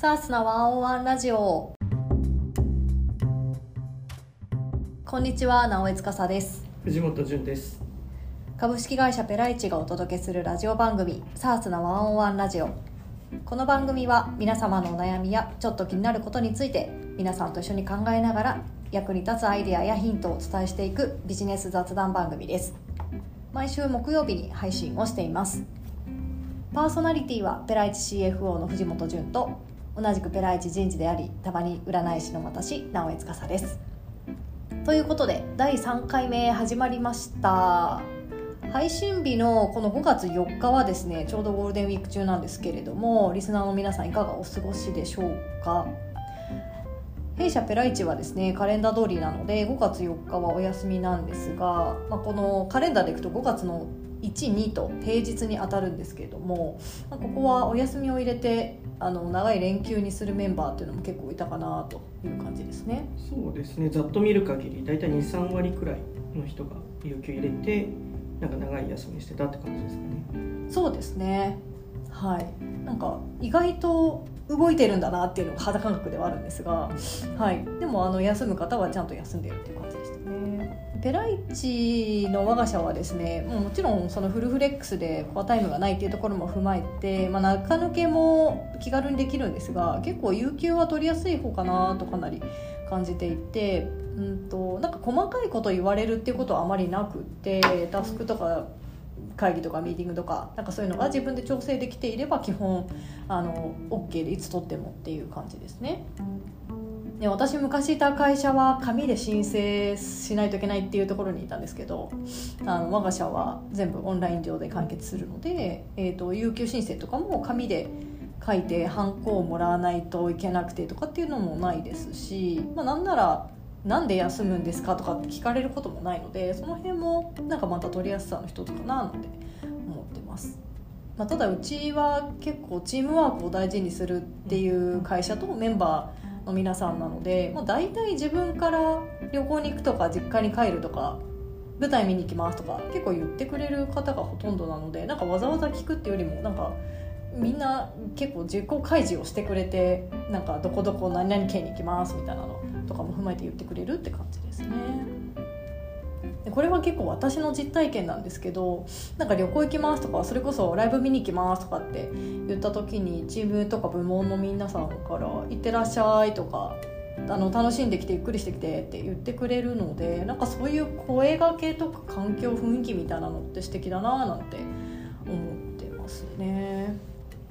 サースなワンオンワンラジオ。こんにちは直江司です。藤本潤です。株式会社ペライチがお届けするラジオ番組サースなワンオンワンラジオ。この番組は皆様のお悩みやちょっと気になることについて皆さんと一緒に考えながら役に立つアイデアやヒントをお伝えしていくビジネス雑談番組です。毎週木曜日に配信をしています。パーソナリティはペライチ CFO の藤本潤と同じくペライチ人事でありたまに占い師の私直江司です。ということで第3回目始まりました。配信日のこの5月4日はですねちょうどゴールデンウィーク中なんですけれどもリスナーの皆さんいかがお過ごしでしょうか。弊社ペライチはですねカレンダー通りなので5月4日はお休みなんですが、まあ、このカレンダーでいくと5月の12と平日に当たるんですけれども、まあ、ここはお休みを入れてあの長い連休にするメンバーっていうのも結構いたかなという感じですね。そうですね。ざっと見る限り大体23割くらいの人が有給入れてなんか長い休みしてたって感じですかね。そうですね。はい。なんか意外と動いてるんだなっていうのが肌感覚ではあるんですが、はい、でもあの休む方はちゃんと休んでるっていう感じペライチの我が社はですねもちろんそのフルフレックスでコアタイムがないっていうところも踏まえて、まあ、中抜けも気軽にできるんですが結構有給は取りやすい方かなとかなり感じていて、うんと、なんか細かいこと言われるっていうことはあまりなくてタスクとか会議とかミーティングとかなんかそういうのが自分で調整できていれば基本あの OK でいつ取ってもっていう感じですね。で私昔いた会社は紙で申請しないといけないっていうところにいたんですけどあの我が社は全部オンライン上で完結するので、えーと、有給申請とかも紙で書いてハンコをもらわないといけなくてとかっていうのもないですし、まあ、なんならなんで休むんですかとかって聞かれることもないのでその辺もなんかまた取りやすさの一つかななんて思ってます、まあ、ただうちは結構チームワークを大事にするっていう会社とメンバーの皆さんなので、まあ、大体自分から旅行に行くとか実家に帰るとか舞台見に行きますとか結構言ってくれる方がほとんどなのでなんかわざわざ聞くっていうよりもなんかみんな結構実行開示をしてくれてなんかどこどこ何々県に行きますみたいなのとかも踏まえて言ってくれるって感じですね。でこれは結構私の実体験なんですけどなんか旅行行きますとかそれこそライブ見に行きますとかって言った時にチームとか部門の皆さんから「行ってらっしゃい」とかあの楽しんできてゆっくりしてきてって言ってくれるのでなんかそういう声がけとか環境雰囲気みたいなのって素敵だななんて思ってますね。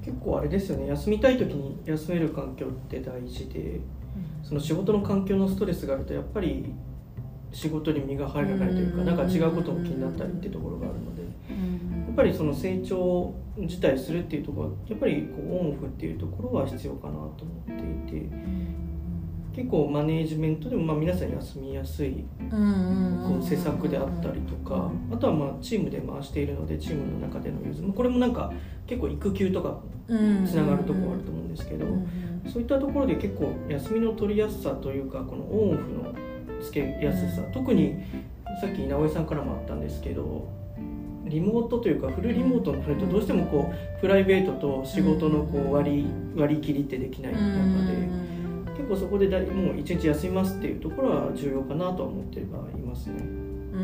結構あれですよね。休みたい時に休める環境って大事でその仕事の環境のストレスがあるとやっぱり仕事に身が入らないというかなんか違うことも気になったりっていうところがあるのでやっぱりその成長自体するっていうところはやっぱりこうオンオフっていうところは必要かなと思っていて結構マネージメントでもまあ皆さん休みやすいこう施策であったりとかあとはまあチームで回しているのでチームの中での融通。これもなんか結構育休とかつながるところあると思うんですけど。そういったところで結構休みの取りやすさというかこのオンオフのつけやすさ。特にさっき直江さんからもあったんですけどリモートというかフルリモートになるとどうしてもこうプライベートと仕事のこう割り割り切りってできない中で結構そこでだもう一日休みますっていうところは重要かなとは思ってはいますね。う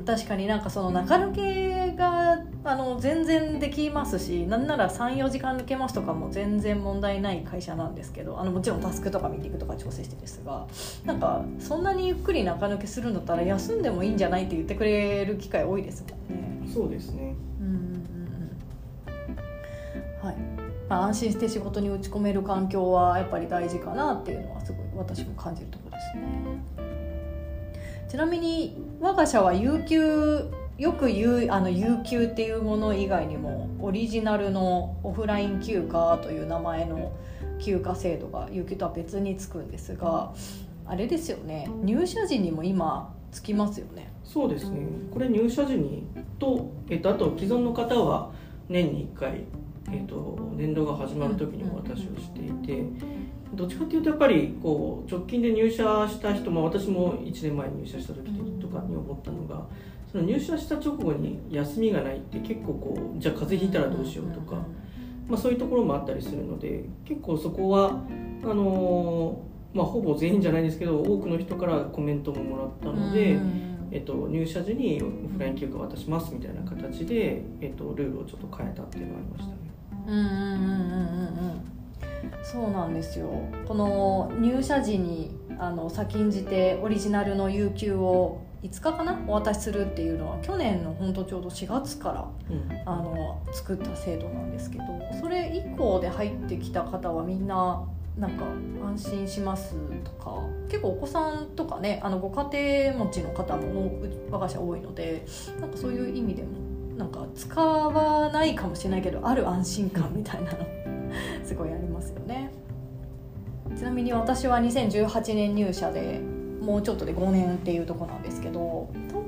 ん。確かになんかその中抜けがあの全然できますしなんなら34時間抜けますとかも全然問題ない会社なんですけどあのもちろんタスクとかミーティングとか調整してですがなんかそんなにゆっくり中抜けするんだったら休んでもいいんじゃないって言ってくれる機会多いですもんね。そうですねうんはいまあ、安心して仕事に打ち込める環境はやっぱり大事かなっていうのはすごい私も感じるところですね。ちなみに我が社は有給よく言うあの有給っていうもの以外にもオリジナルのオフライン休暇という名前の休暇制度が有給とは別につくんですがあれですよね。入社時にも今つきますよね。そうですね。これ入社時にと、えっと、あと既存の方は年に1回えーと、年度が始まる時にお渡しをしていてどっちかっていうとやっぱりこう直近で入社した人、まあ、私も1年前に入社した時とかに思ったのがその入社した直後に休みがないって結構こうじゃあ風邪ひいたらどうしようとかまあ、そういうところもあったりするので結構そこはあのまあ、ほぼ全員じゃないんですけど多くの人からコメントももらったので、えっと、入社時にオフライン休暇渡しますみたいな形で、えっと、ルールをちょっと変えたっていうのがありましたね。うんうんうんうんうん。そうなんですよ。この入社時にあの先んじてオリジナルの有給を5日かなお渡しするっていうのは去年の本当ちょうど4月から、うん、あの作った制度なんですけどそれ以降で入ってきた方はみんななんか安心しますとか結構お子さんとかねあのご家庭持ちの方も我が社多いのでなんかそういう意味でもなんか使わないかもしれないけどある安心感みたいなのすごいありますよね。ちなみに私は2018年入社でもうちょっとで5年っていうとこなんです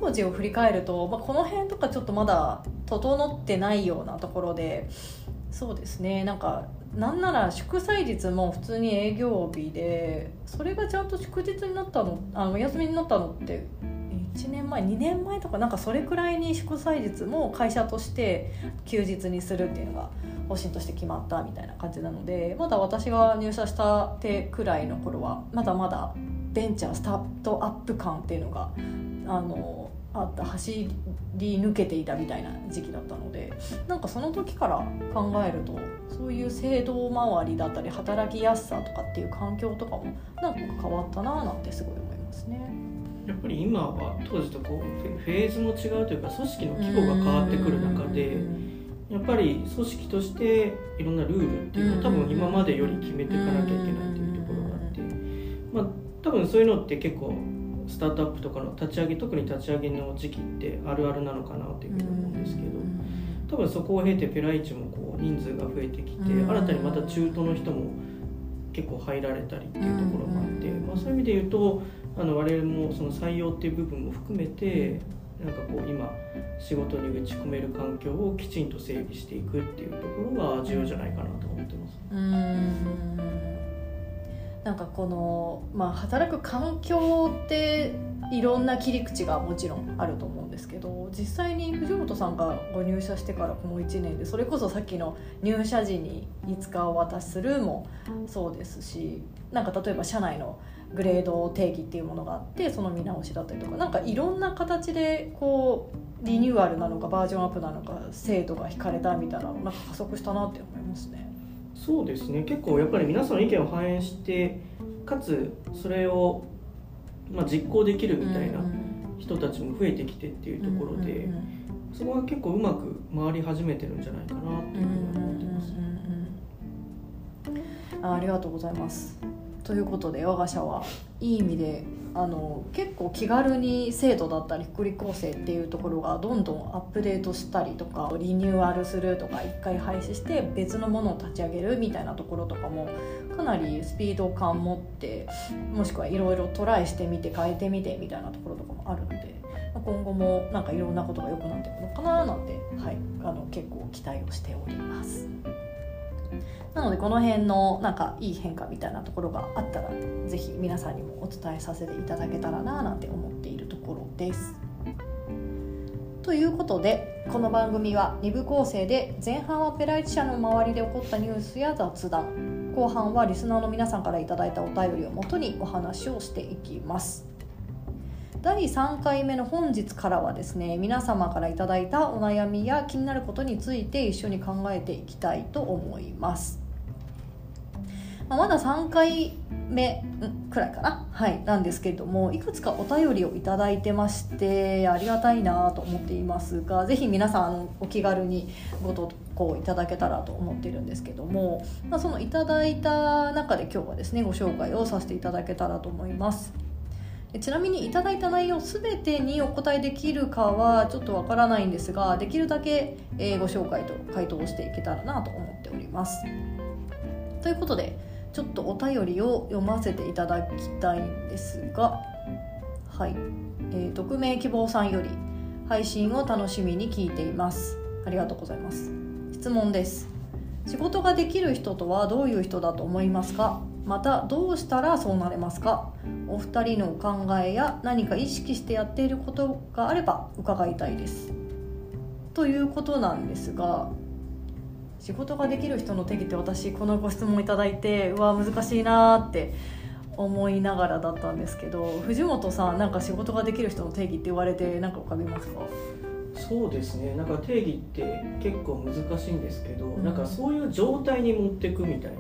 当時を振り返ると、まあ、この辺とかちょっとまだ整ってないようなところでそうですねなんかなんなら祝祭日も普通に営業日でそれがちゃんと祝日になったのあのお休みになったのって1年前2年前とかなんかそれくらいに祝祭日も会社として休日にするっていうのが方針として決まったみたいな感じなのでまだ私が入社したてくらいの頃はまだまだベンチャースタートアップ感っていうのがあのあった走り抜けていたみたいな時期だったのでなんかその時から考えるとそういう制度周りだったり働きやすさとかっていう環境とかもなんか変わったななんてすごい思いますね。やっぱり今は当時とこうフェーズも違うというか組織の規模が変わってくる中でやっぱり組織としていろんなルールっていうのを多分今までより決めていかなきゃいけないっていうところがあってまあ多分そういうのって結構スタートアップとかの立ち上げ特に立ち上げの時期ってあるあるなのかなっていうふうに思うんですけど多分そこを経てペライチもこう人数が増えてきて新たにまた中途の人も結構入られたりっていうところもあって、まあ、そういう意味で言うとあの我々もその採用っていう部分も含めてなんかこう今仕事に打ち込める環境をきちんと整備していくっていうところが重要じゃないかなと思ってます。なんかこの、まあ、働く環境っていろんな切り口がもちろんあると思うんですけど実際に藤本さんがご入社してからこの1年でそれこそさっきの入社時に5日お渡しするもそうですしなんか例えば社内のグレード定義っていうものがあってその見直しだったりとか何かいろんな形でこうリニューアルなのかバージョンアップなのか精度が引かれたみたいななんか加速したなって思いますね。そうですね。結構やっぱり皆さんの意見を反映してかつそれを、まあ、実行できるみたいな人たちも増えてきてっていうところで、そこが結構うまく回り始めてるんじゃないかなっていうふうに思ってます。あありがとうございます。ということで我が社はいい意味であの結構気軽に制度だったり福利厚生っていうところがどんどんアップデートしたりとかリニューアルするとか一回廃止して別のものを立ち上げるみたいなところとかもかなりスピード感持ってもしくはいろいろトライしてみて変えてみてみたいなところとかもあるので今後もなんかいろんなことが良くなっていくのかななんて、はい、あの結構期待をしております。なのでこの辺のなんかいい変化みたいなところがあったら是非皆さんにもお伝えさせていただけたらななんて思っているところです。ということでこの番組は2部構成で前半はペライチ社の周りで起こったニュースや雑談後半はリスナーの皆さんから頂いたお便りをもとにお話をしていきます。第3回目の本日からはですね皆様から頂いたお悩みや気になることについて一緒に考えていきたいと思います。まあ、まだ3回目くらいかな、はい、なんですけれどもいくつかお便りを頂いてましてありがたいなと思っていますがぜひ皆さんお気軽にご投稿いただけたらと思っているんですけども、まあ、そのいいた中で今日はですねご紹介をさせていただけたらと思います。ちなみにいただいた内容全てにお答えできるかはちょっとわからないんですができるだけ、ご紹介と回答をしていけたらなと思っております。ということでちょっとお便りを読ませていただきたいんですがはい、えー、匿名希望さんより配信を楽しみに聞いています。ありがとうございます。質問です。仕事ができる人とはどういう人だと思いますか？またどうしたらそうなれますか？お二人のお考えや何か意識してやっていることがあれば伺いたいです。ということなんですが仕事ができる人の定義って私このご質問いただいてうわ難しいなって思いながらだったんですけど藤本さんなんか仕事ができる人の定義って言われて何か浮かびますか？そうですね。なんか定義って結構難しいんですけど、うん。なんかそういう状態に持っていくみたいな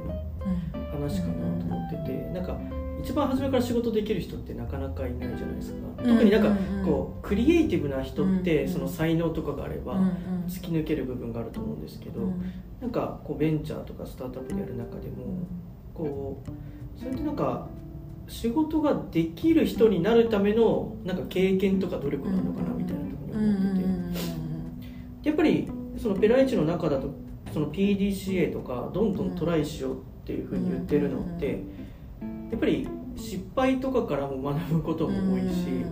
話かなと思ってて、なんか一番初めから仕事できる人ってなかなかいないじゃないですか、うん。特になんかうんこうクリエイティブな人ってうんその才能とかがあればうんうん突き抜ける部分があると思うんですけど、うん。なんかこうベンチャーとかスタートアップでやる中でもこうそれってなんか仕事ができる人になるためのなんか経験とか努力なのかなみたいなところに思ってて。やっぱりそのペライチの中だとその PDCA とかどんどんトライしようっていうふうに言ってるのってやっぱり失敗とかからも学ぶことも多いし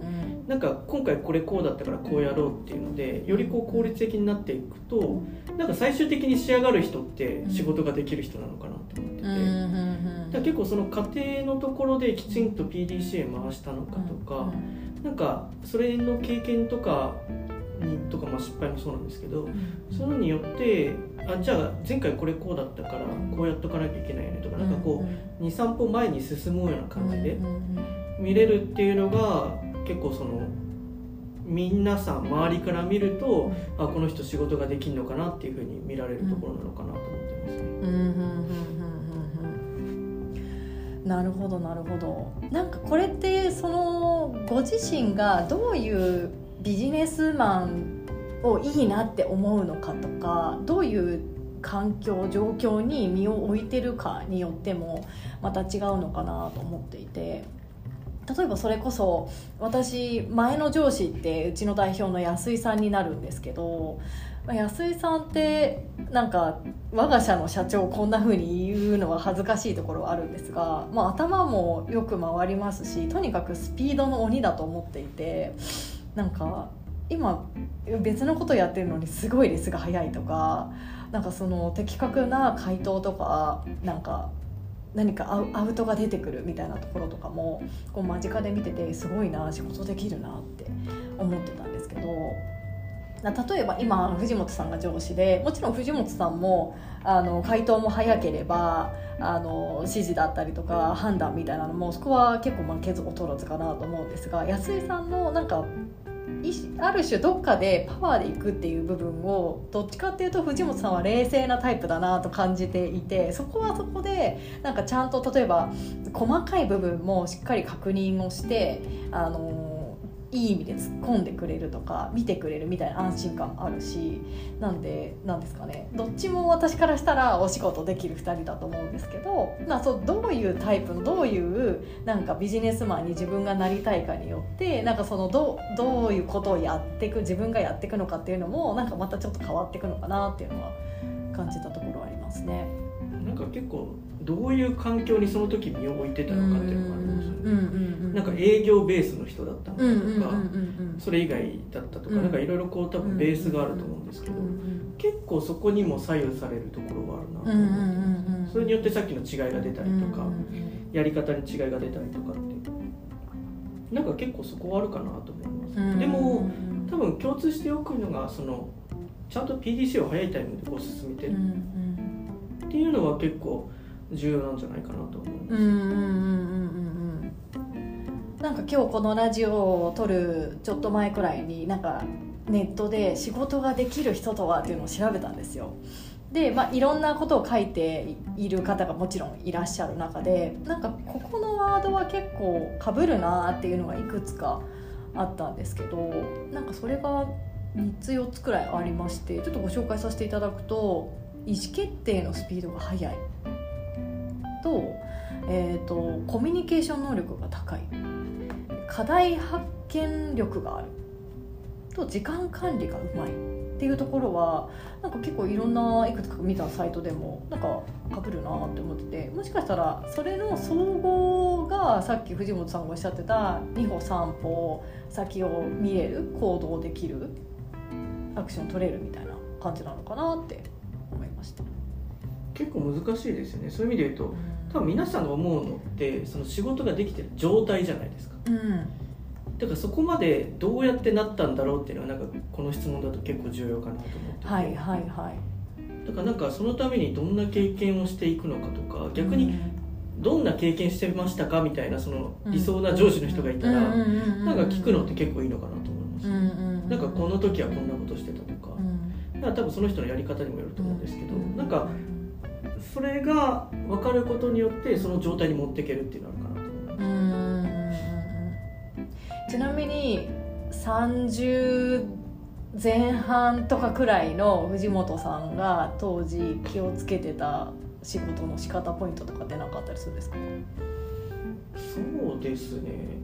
なんか今回これこうだったからこうやろうっていうのでよりこう効率的になっていくとなんか最終的に仕上がる人って仕事ができる人なのかなと思ってて。結構その家庭のところできちんと PDCA 回したのかとか、なんかそれの経験とかにとかまあ失敗もそうなんですけどそういうのによってあじゃあ前回これこうだったからこうやっとかなきゃいけないよねとかなんかこう23歩前に進むような感じで見れるっていうのが結構その皆さん周りから見るとあこの人仕事ができるのかなっていうふうに見られるところなのかなと思ってますね。うん。うん。うん。うん。うん。なるほどなるほどなん。かこれってそのご自身がどういうビジネスマンをいいなって思うのかとかどういう環境状況に身を置いてるかによってもまた違うのかなと思っていて。例えばそれこそ私前の上司ってうちの代表の安井さんになるんですけどまあ安井さんってなんか我が社の社長こんな風に言うのは恥ずかしいところはあるんですが、まあ、頭もよく回りますしとにかくスピードの鬼だと思っていてなんか今別のことやってるのにすごいレスが早いとかなんかその的確な回答とかなんか何かアウトが出てくるみたいなところとかもこう間近で見ててすごいな仕事できるなって思ってたんですけど例えば今藤本さんが上司でもちろん藤本さんもあの回答も早ければあの指示だったりとか判断みたいなのもそこは結構負けず劣らずかなと思うんですが安井さんのなんかいある種どっかでパワーでいくっていう部分をどっちかっていうと藤本さんは冷静なタイプだなと感じていてそこはそこでなんかちゃんと例えば細かい部分もしっかり確認をしてあのいい意味で突っ込んでくれるとか見てくれるみたいな安心感もあるしなんでなんですかねどっちも私からしたらお仕事できる2人だと思うんですけど、まあ、そうどういうタイプのどういうなんかビジネスマンに自分がなりたいかによってなんかそのどどういうことをやっていく自分がやっていくのかっていうのもなんかまたちょっと変わっていくのかなっていうのは感じたところはありますね。か結構どういう環境にその時身を置いてたのかっていうのがありますよね。なんか営業ベースの人だったのかとか、それ以外だったとか、なんかいろいろこう多分ベースがあると思うんですけど、結構そこにも左右されるところはあるなと思って、それによってさっきの違いが出たりとか、やり方に違いが出たりとかってなんか結構そこはあるかなと思います。でも多分共通してよくのがそのちゃんと PDC を早いタイミングでこう進めてるっていうのは結構重要なんじゃないかなと思います。なんか今日このラジオを撮るちょっと前くらいになんかネットで仕事ができる人とはっていうのを調べたんですよ。で、まあ、いろんなことを書いている方がもちろんいらっしゃる中でなんかここのワードは結構かぶるなっていうのがいくつかあったんですけどなんかそれが3つ4つくらいありましてちょっとご紹介させていただくと意思決定のスピードが速い。と,、えーとコミュニケーション能力が高い。課題発見力がある。と時間管理がうまい。っていうところはなんか結構いろんないくつか見たサイトでもなんかかぶるなって思っててもしかしたらそれの総合がさっき藤本さんがおっしゃってた2歩3歩先を見れる行動できるアクション取れるみたいな感じなのかなって思いました。結構難しいですよね。そういう意味で言うと多分皆さんが思うのってその仕事ができてる状態じゃないですか、うん、だからそこまでどうやってなったんだろうっていうのはなんかこの質問だと結構重要かなと思ってて、はいはいはい。だからなんかそのためにどんな経験をしていくのかとか逆にどんな経験してましたかみたいなその理想な上司の人がいたらなんか聞くのって結構いいのかなと思います、なんかこの時はこんなことしてたとか,、だから多分その人のやり方にもよると思うんですけど、なんかそれが分かることによってその状態に持っていけるっていうのあるかなと思いますちなみに30前半とかくらいの藤本さんが当時気をつけてた仕事の仕方ポイントとかって何かあったりするんですか？そうですね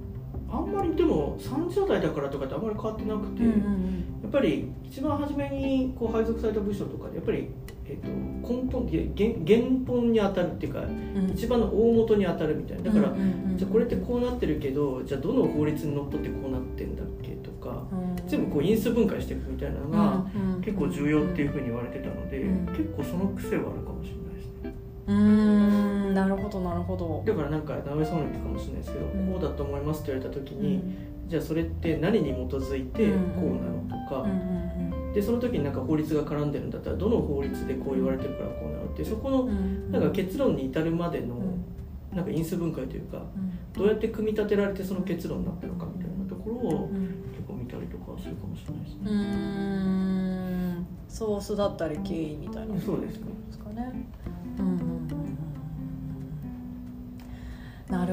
あんまりでも30代だからとかってあんまり変わってなくて、うんうんうん、やっぱり一番初めにこう配属された部署とかでやっぱり、えーと、根本原原本に当たるっていうか、うん、一番の大元に当たるみたいな。だから、うんうんうん、じゃあこれってこうなってるけどじゃあどの法律にのっとってこうなってんだっけとか、うん、全部こう因数分解していくみたいなのが結構重要っていうふうに言われてたので、うん、結構その癖はあるかもしれない。うん。なるほどなるほど。だからなんか直江さんも言かもしれないですけど、こうだと思いますって言われた時に、じゃあそれって何に基づいてこうなのとか、でその時になんか法律が絡んでるんだったらどの法律でこう言われてるからこうなのってそこのなんか結論に至るまでのなんか因数分解というか、どうやって組み立てられてその結論になったのかみたいなところを結構見たりとかするかもしれないですね。うん。ソースだったり経緯みたいな。そうですね。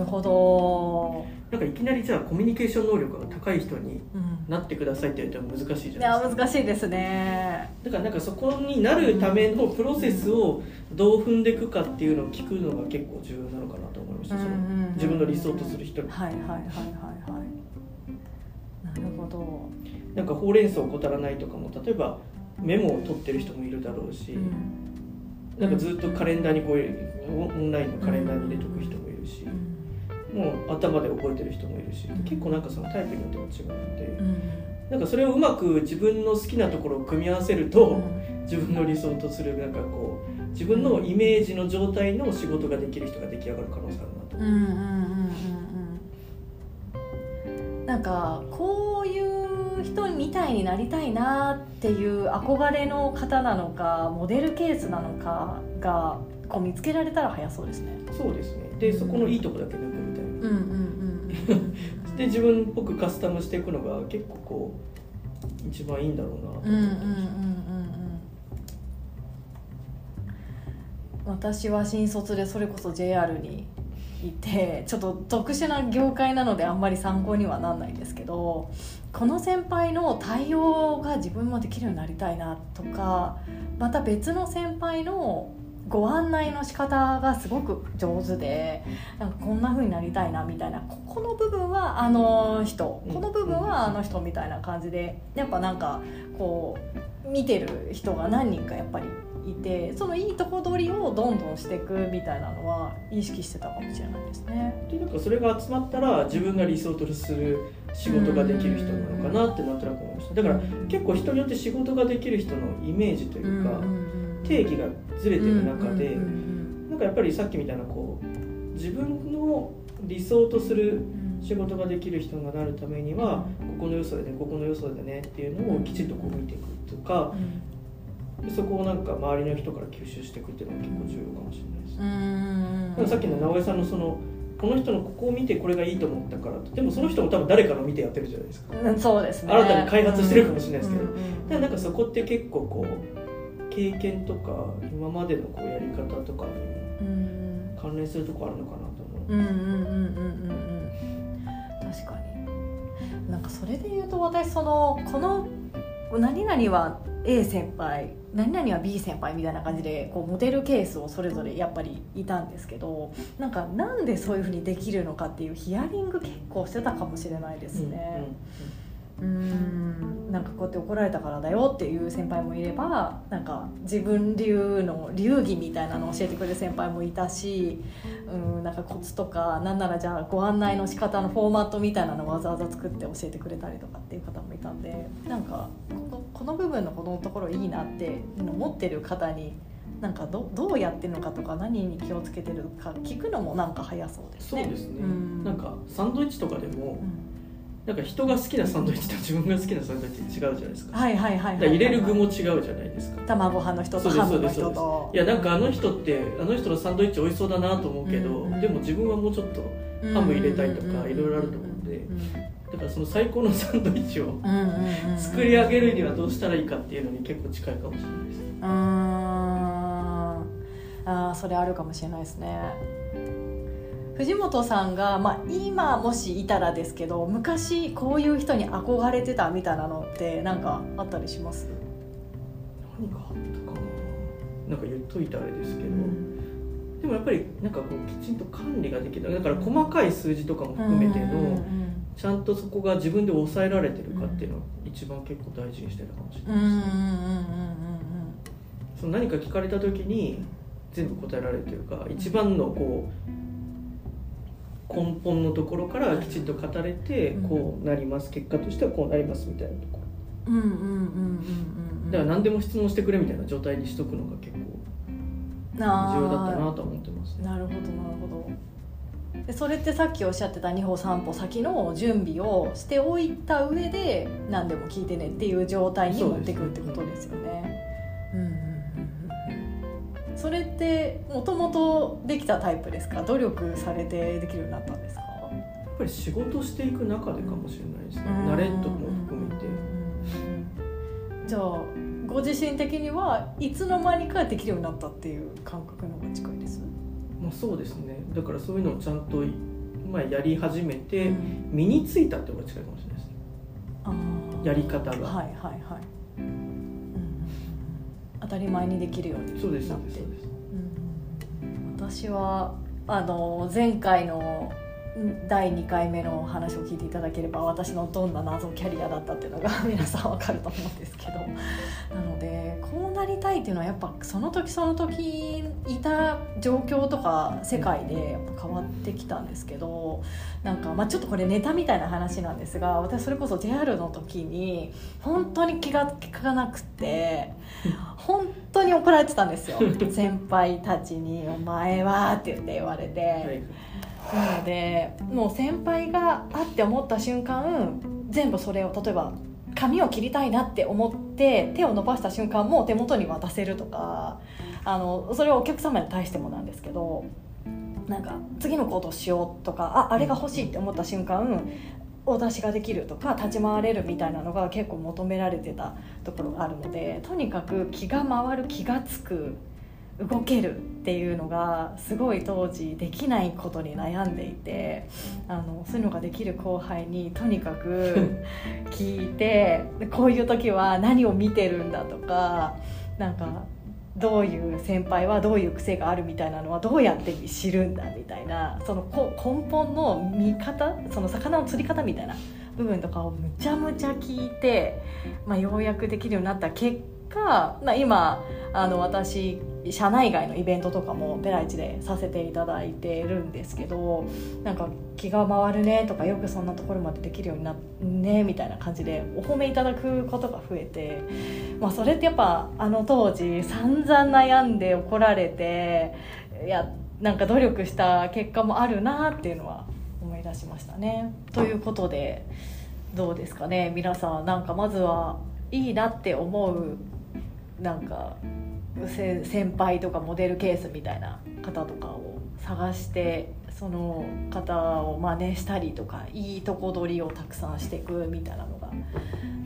るほど。なんかいきなりじゃあコミュニケーション能力が高い人になってくださいって言われても難しいじゃないですか、いや難しいですね。だからなんかそこになるためのプロセスをどう踏んでいくかっていうのを聞くのが結構重要なのかなと思いました、その自分の理想とする人にはいはいはいはいはい。なるほど。なんかほうれん草を怠らないとかも例えばメモを取ってる人もいるだろうし、うん、なんかずっとカレンダーにこういうオンラインのカレンダーに入れとく人もいるし、うんもう頭で覚えてる人もいるし、結構なんかそのタイプによっても違うので、うん、なんかそれをうまく自分の好きなところを組み合わせると、自分の理想とするなんかこう自分のイメージの状態の仕事ができる人が出来上がる可能性あるなと。思います。なんかこういう人みたいになりたいなっていう憧れの方なのかモデルケースなのかがこう見つけられたら早そうですね。そうですね。でそこのいいとこだけ抜うんうんうん、で自分っぽくカスタムしていくのが結構こう一番いいんだろうな私は新卒でそれこそ JR にいてちょっと特殊な業界なのであんまり参考にはなんないんですけどこの先輩の対応が自分もできるようになりたいなとかまた別の先輩のご案内の仕方がすごく上手でなんかこんな風になりたいなみたいなここの部分はあの人この部分はあの人みたいな感じでやっぱなんかこう見てる人が何人かやっぱりいてそのいいとこ取りをどんどんしていくみたいなのは意識してたかもしれないですね。でなんかそれが集まったら自分が理想とする仕事ができる人なのかなってなんとなく思いました。だから結構人によって仕事ができる人のイメージというか、定義がずれてる中で、なんかやっぱりさっきみたいなこう自分の理想とする仕事ができる人がなるためにはここの要素でねここの要素でねっていうのをきちんとこう見ていくとか、そこをなんか周りの人から吸収していくっていうのが結構重要かもしれないです。さっきの直江さんのそのこの人のここを見てこれがいいと思ったからでもその人も多分誰かの見てやってるじゃないですか、うん、そうですね。新たに開発してるかもしれないですけど、うんうん、だからなんかそこって結構こう経験とか今までのこうやり方とかに関連するとこあるのかなと思う。うんうんうんうんうん確かになんかそれで言うと私そのこの何々は A 先輩何々は B 先輩みたいな感じでこうモデルケースをそれぞれやっぱりいたんですけどなんかなんでそういうふうにできるのかっていうヒアリング結構してたかもしれないですね。うんうんうんなんかこうやって怒られたからだよっていう先輩もいればなんか自分流の流儀みたいなのを教えてくれる先輩もいたしうんなんかコツとかなんならじゃあご案内の仕方のフォーマットみたいなのをわざわざ作って教えてくれたりとかっていう方もいたんでなんかこのこの部分のこのところいいなって持ってる方になんかどどうやってるのかとか何に気をつけてるか聞くのもなんか早そうですね。そうですね、うん、なんかサンドイッチとかでも、うんなんか人が好きなサンドイッチと 自分が好きなサンドイッチ違うじゃないですか,、はいはいはいはい、入れる具も違うじゃないですか。卵派の人とハムの人と。いやなんかあの人ってあの人のサンドイッチ美味しそうだなと思うけど、うんうん、でも自分はもうちょっとハム入れたいとかいろいろあると思うんで、だからその最高のサンドイッチを作り上げるにはどうしたらいいかっていうのに結構近いかもしれないです。うん。あそれあるかもしれないですね藤本さんが、まあ、今もしいたらですけど昔こういう人に憧れてたみたいなのって何かあったりします？何かあったかな？なんか言っといたあれですけど、うん、でもやっぱりなんかこうきちんと管理ができるだから細かい数字とかも含めての、ちゃんとそこが自分で抑えられてるかっていうのは一番結構大事にしてるかもしれないですその何か聞かれた時に全部答えられてるか一番のこう根本のところからきちんと語れてこうなります。結果としてはこうなりますみたいなとこ。ろだから何でも質問してくれみたいな状態にしとくのが結構重要だったなと思ってます、ね、なるほどなるほど。でそれってさっきおっしゃってた2歩3歩先の準備をしておいた上で何でも聞いてねっていう状態に持ってくるってことですよね。れってもともとできたタイプですか？努力されてできるようになったんですか？やっぱり仕事していく中でかもしれないですね。慣れとも含めて。じゃあご自身的にはいつの間にかできるようになったっていう感覚の方が近いです？まあそうですね。だからそういうのをちゃんと、まあ、やり始めて、身についたって方が近いかもしれないですね。やり方が。はいはいはい。当たり前にできるようになって。そうですそうです、うん、私はあの前回の第2回目の話を聞いていただければ私のどんな謎キャリアだったっていうのが 皆さん分かると思うんですけど。なのでこうなりたいっていうのはやっぱその時その時いた状況とか世界でやっぱ変わってきたんですけど。なんか、まあ、ちょっとこれネタみたいな話なんですが私それこそ JR の時に本当に気が利かなくて本当に怒られてたんですよ。先輩たちに「お前は」って言って言われて。はいなのでもう先輩があって思った瞬間全部それを例えば髪を切りたいなって思って手を伸ばした瞬間もう手元に渡せるとかあのそれはお客様に対してもなんですけどなんか次のことをしようとかああれが欲しいって思った瞬間お出しができるとか立ち回れるみたいなのが結構求められてたところがあるのでとにかく気が回る気が付く動けるっていうのがすごい当時できないことに悩んでいてあのそういうのができる後輩にとにかく 聞いてこういう時は何を見てるんだとかなんかどういう先輩はどういう癖があるみたいなのはどうやって知るんだみたいなその根本の見方その魚の釣り方みたいな部分とかをむちゃむちゃ聞いて、まあ、ようやくできるようになった結果、まあ、今あの私社内外のイベントとかもペライチでさせていただいてるんですけどなんか気が回るねとかよくそんなところまでできるようになっねみたいな感じでお褒めいただくことが増えて、まあ、それってやっぱあの当時散々悩んで怒られていやなんか努力した結果もあるなっていうのは思い出しましたね。ということでどうですかね皆さんなんかまずはいいなって思うなんか先輩とかモデルケースみたいな方とかを探してその方を真似したりとかいいとこ取りをたくさんしていくみたいなのが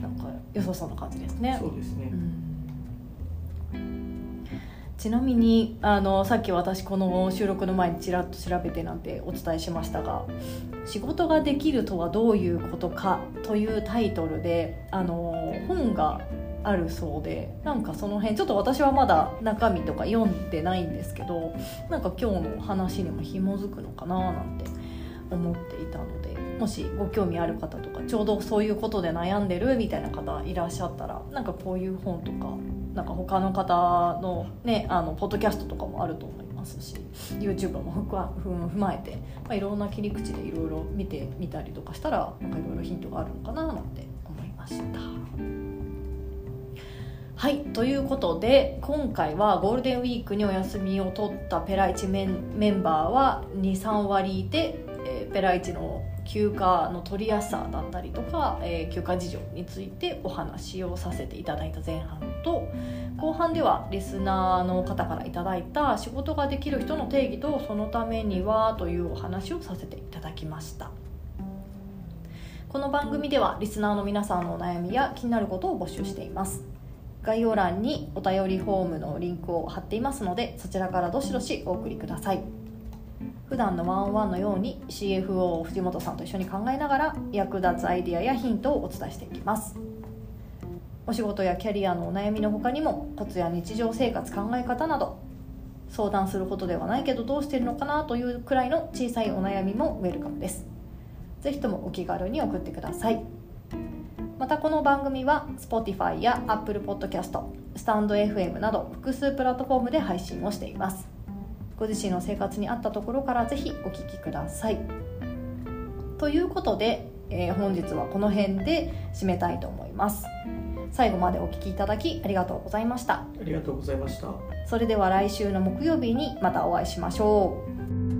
なんか良さそうな感じですね。そうですね、うんちなみにあのさっき私この収録の前にちらっと調べてなんてお伝えしましたが「仕事ができるとはどういうことか」というタイトルであの本があるそうでなんかその辺ちょっと私はまだ中身とか読んでないんですけどなんか今日の話にも紐づくのかななんて思っていたのでもしご興味ある方とかちょうどそういうことで悩んでるみたいな方いらっしゃったらなんかこういう本とかなんか他の方のねあのポッドキャストとかもあると思いますし YouTube も踏まえて、まあ、いろんな切り口でいろいろ見てみたりとかしたらなんかいろいろヒントがあるのかななんて思いました。はいということで今回はゴールデンウィークにお休みを取ったペライチメンメンバーは23割いて、えー、ペライチの休暇の取りやすさだったりとか、えー、休暇事情についてお話をさせていただいた前半と後半ではリスナーの方からいただいた仕事ができる人の定義とそのためにはというお話をさせていただきました。この番組ではリスナーの皆さんのお悩みや気になることを募集しています。概要欄にお便りフォームのリンクを貼っていますのでそちらからどしどしお送りください。普段のワンオンワンのように CFO 藤本さんと一緒に考えながら役立つアイデアやヒントをお伝えしていきます。お仕事やキャリアのお悩みの他にもコツや日常生活考え方など相談することではないけどどうしてるのかなというくらいの小さいお悩みもウェルカムです。ぜひともお気軽に送ってください。またこの番組は Spotify や Apple Podcast スタンド FM など複数プラットフォームで配信をしています。ご自身の生活に合ったところからぜひお聞きください。ということで、えー、本日はこの辺で締めたいと思います。最後までお聞きいただきありがとうございました。ありがとうございました。それでは来週の木曜日にまたお会いしましょう